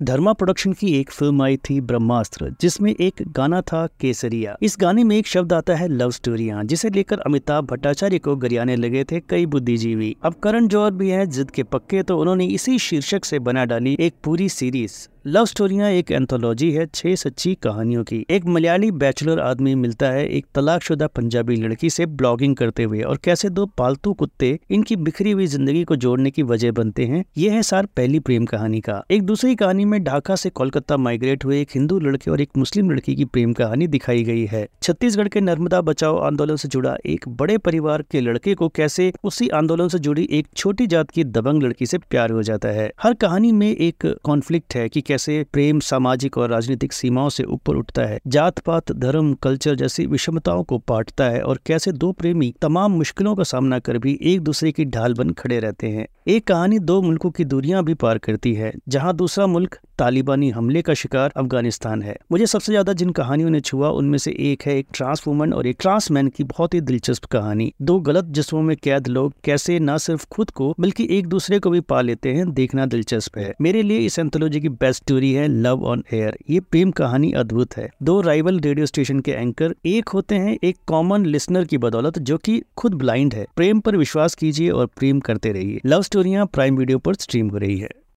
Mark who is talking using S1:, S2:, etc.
S1: धर्मा production की एक film आई थी ब्रह्मास्त्र, जिसमें एक गाना था केसरिया। इस गाने में एक शब्द आता है लव स्टोरियाँ जिसे लेकर अमिताभ भट्टाचार्य को गरियाने लगे थे कई बुद्धिजीवी। अब करण जौहर भी हैं जिद के पक्के तो उन्होंने इसी शीर्षक से बना डाली एक पूरी सीरीज़ लव स्टोरियाँ एक एंथोलॉजी है, छह सच्ची कहानियों की। एक मलयाली बैचलर आदमी मिलता है, एक तलाकशुदा पंजाबी लड़की से ब्लॉगिंग करते हुए और कैसे दो पालतू कुत्ते इनकी बिखरी हुई ज़िंदगी को जोड़ने की वजह बनते हैं यह है सार पहली प्रेम कहानी का। एक दूसरी कहानी में ढाका से कोलकाता माइग्रेट हुए एक हिंदू लड़के और एक मुस्लिम लड़की की प्रेम कहानी दिखाई गई है। छत्तीसगढ़ के नर्मदा बचाओ आंदोलन से जुड़ा एक बड़े परिवार के लड़के को कैसे उसी आंदोलन से जुड़ी एक छोटी जात की दबंग लड़की से प्यार हो जाता है। हर कहानी में एक कॉन्फ्लिक्ट है कि कैसे प्रेम, सामाजिक और राजनीतिक सीमाओं से ऊपर उठता है जात पात धर्म, कल्चर जैसी विषमताओं को पाटता है और कैसे दो प्रेमी तमाम मुश्किलों का सामना कर भी एक दूसरे की ढाल बन खड़े रहते हैं। एक कहानी दो मुल्कों की दूरियाँ भी पार करती है, जहाँ दूसरा मुल्क तालिबानी हमले का शिकार अफ़गानिस्तान है। मुझे सबसे ज़्यादा जिन कहानियों ने छुआ, उनमें से एक है एक ट्रांस वुमन और एक ट्रांस मैन की बहुत ही दिलचस्प कहानी। दो गलत जिस्मों में कैद लोग कैसे न सिर्फ़ खुद को, बल्कि एक दूसरे को भी पा लेते हैं, देखना दिलचस्प है। मेरे लिए इस एंथोलॉजी की बेस्ट स्टोरी है लव ऑन एयर ये प्रेम कहानी अद्भुत है। दो राइवल रेडियो स्टेशन के एंकर एक होते हैं, एक कॉमन लिसनर की बदौलत, जो की खुद ब्लाइंड है। प्रेम पर विश्वास कीजिए और प्रेम करते रहिए। लव स्टोरियाँ प्राइम वीडियो पर स्ट्रीम हो रही है।